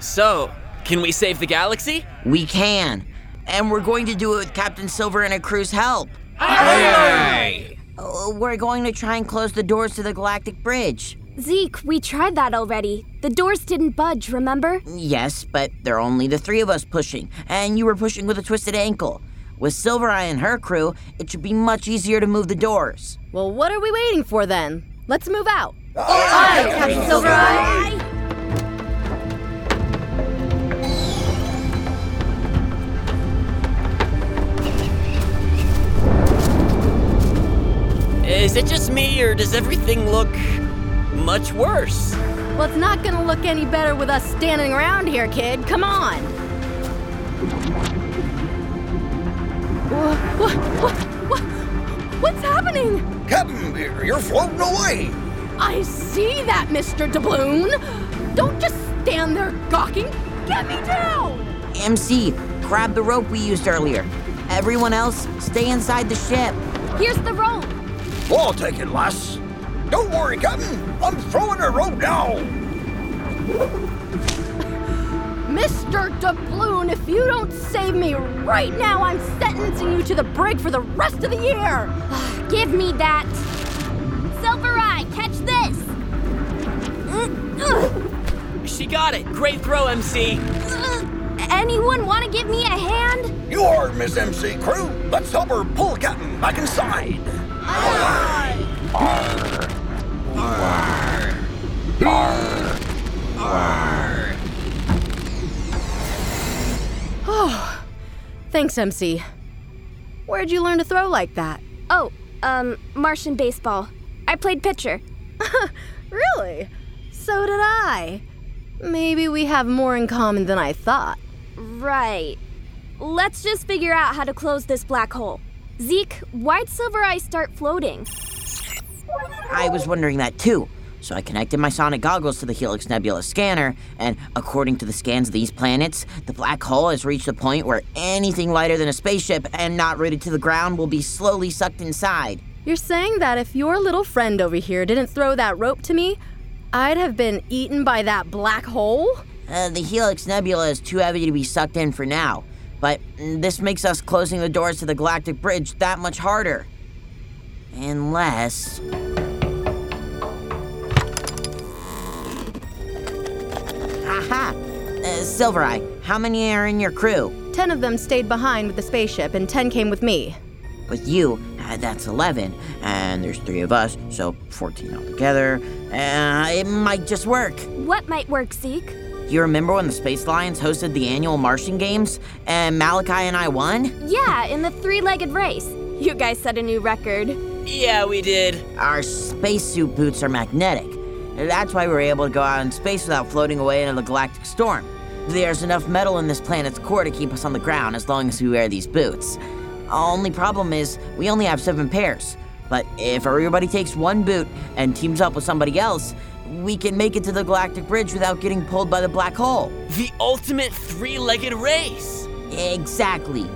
So, can we save the galaxy? We can. And we're going to do it with Captain Silver and a crew's help. Hey! Uh, We're going to try and close the doors to the Galactic Bridge. Zeke, we tried that already. The doors didn't budge, remember? Yes, but there are only the three of us pushing, and you were pushing with a twisted ankle. With Silver Eye and her crew, it should be much easier to move the doors. Well, what are we waiting for then? Let's move out. Oh! Aye, Captain Silvereye. Is it just me, or does everything look much worse? Well, it's not gonna look any better with us standing around here, kid. Come on. What, what, what, what, what's happening? Captain, you're floating away. I see that, Mr. Doubloon. Don't just stand there gawking. Get me down. MC, grab the rope we used earlier. Everyone else, stay inside the ship. Here's the rope. I'll take it, lass. Don't worry, Captain. I'm throwing the rope now. Mr. Doubloon, if you don't save me right now, I'm sentencing you to the brig for the rest of the year. Give me that. Silver Eye, catch this. She got it. Great throw, MC. Uh, anyone want to give me a hand? You are Miss MC Crew. Let's help her pull Captain back inside. Thanks, MC. Where'd you learn to throw like that? Oh, um, Martian baseball. I played pitcher. Really? So did I. Maybe we have more in common than I thought. Right. Let's just figure out how to close this black hole. Zeke, why'd Silver Eye start floating? I was wondering that too. So I connected my sonic goggles to the Helix Nebula scanner, and according to the scans of these planets, the black hole has reached a point where anything lighter than a spaceship and not rooted to the ground will be slowly sucked inside. You're saying that if your little friend over here didn't throw that rope to me, I'd have been eaten by that black hole? Uh, the Helix Nebula is too heavy to be sucked in for now, but this makes us closing the doors to the Galactic Bridge that much harder. Unless. Aha! Uh, Silver Eye, how many are in your crew? Ten of them stayed behind with the spaceship, and ten came with me. With you, uh, that's 11, and there's three of us, so 14 altogether. Uh, it might just work. What might work, Zeke? You remember when the Space Lions hosted the annual Martian Games, and Malachi and I won? Yeah, in the three legged race. You guys set a new record. Yeah, we did. Our spacesuit boots are magnetic. That's why we were able to go out in space without floating away into the galactic storm. There's enough metal in this planet's core to keep us on the ground as long as we wear these boots. Only problem is, we only have seven pairs. But if everybody takes one boot and teams up with somebody else, we can make it to the Galactic Bridge without getting pulled by the black hole. The ultimate three legged race. Exactly.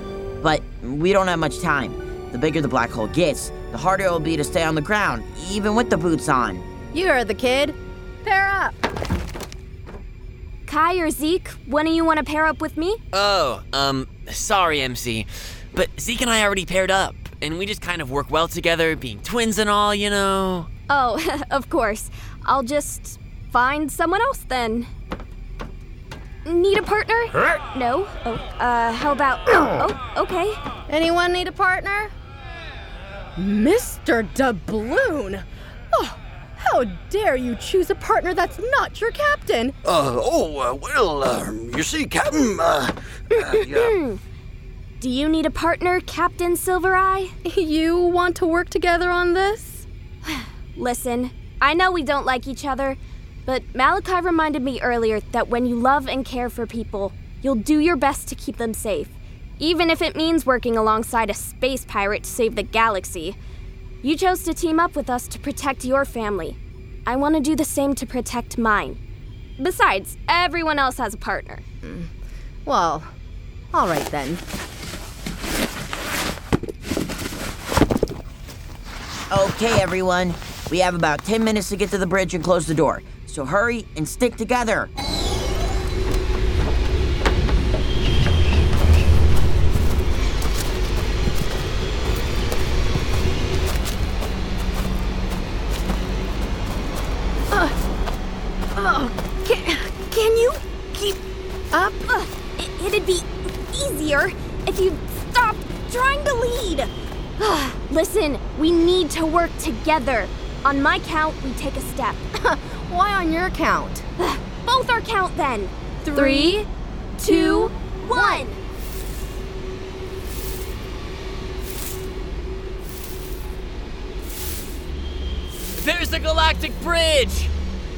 But we don't have much time. The bigger the black hole gets, the harder it will be to stay on the ground, even with the boots on. You heard the kid. Pair up. Kai or Zeke, one of you want to pair up with me? Oh, um, sorry, MC. But Zeke and I already paired up, and we just kind of work well together, being twins and all, you know. Oh, of course. I'll just find someone else then. Need a partner? No? Oh, uh, how about. Oh, okay. Anyone need a partner? Mr. Doubloon! How dare you choose a partner that's not your captain? Uh, oh, uh, well, uh, you see, Captain, uh, uh, yeah. Do you need a partner, Captain Silver Eye? You want to work together on this? Listen, I know we don't like each other, but Malachi reminded me earlier that when you love and care for people, you'll do your best to keep them safe, even if it means working alongside a space pirate to save the galaxy. You chose to team up with us to protect your family. I want to do the same to protect mine. Besides, everyone else has a partner. Hmm. Well, all right then. Okay, everyone. We have about 10 minutes to get to the bridge and close the door. So hurry and stick together. Keep up? It, it'd be easier if you stopped trying to lead. Listen, we need to work together. On my count, we take a step. Why on your count? Both our count then. Three, two, one. There's the Galactic Bridge!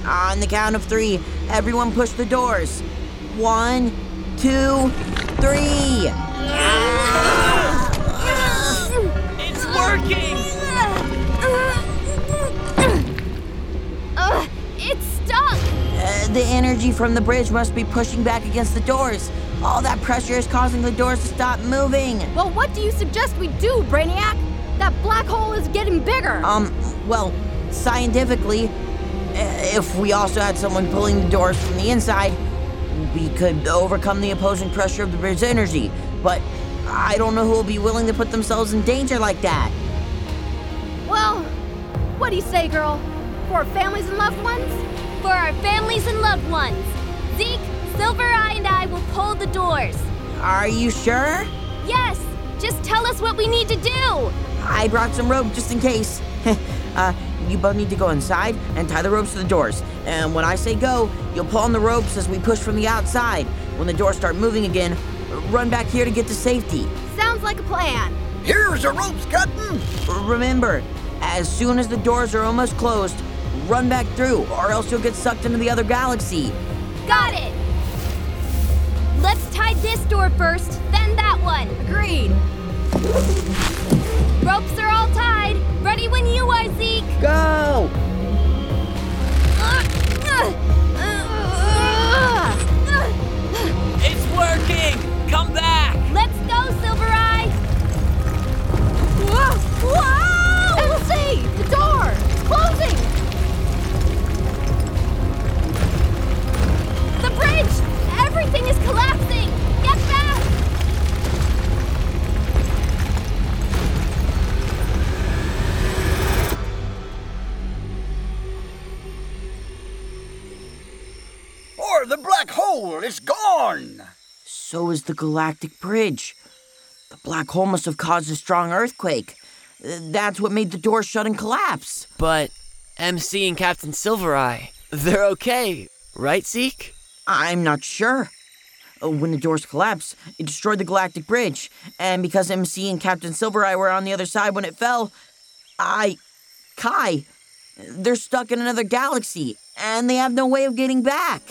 On the count of three, everyone push the doors. One, two, three. It's working! Ugh, it's stuck. Uh, the energy from the bridge must be pushing back against the doors. All that pressure is causing the doors to stop moving. Well, what do you suggest we do, Brainiac? That black hole is getting bigger. Um, well, scientifically, uh, if we also had someone pulling the doors from the inside, we could overcome the opposing pressure of the bridge's energy. But I don't know who will be willing to put themselves in danger like that. well, what do you say, girl? For our families and loved ones? For our families and loved ones. Zeke, Silver Eye, and I will pull the doors. Are you sure? Yes, just tell us what we need to do. I brought some rope just in case. uh, you both need to go inside and tie the ropes to the doors. And when I say go, you'll pull on the ropes as we push from the outside. When the doors start moving again, run back here to get to safety. Sounds like a plan. Here's the ropes, Captain. Remember, as soon as the doors are almost closed, run back through, or else you'll get sucked into the other galaxy. Got it. Let's tie this door first, then that one. Agreed. Ropes the black hole is gone. So is the galactic bridge. The black hole must have caused a strong earthquake. That's what made the door shut and collapse. But MC and Captain Silvereye, they're okay, right, Zeke? I'm not sure. When the doors collapsed, it destroyed the galactic bridge. And because MC and Captain Silvereye were on the other side when it fell, I. Kai. They're stuck in another galaxy, and they have no way of getting back.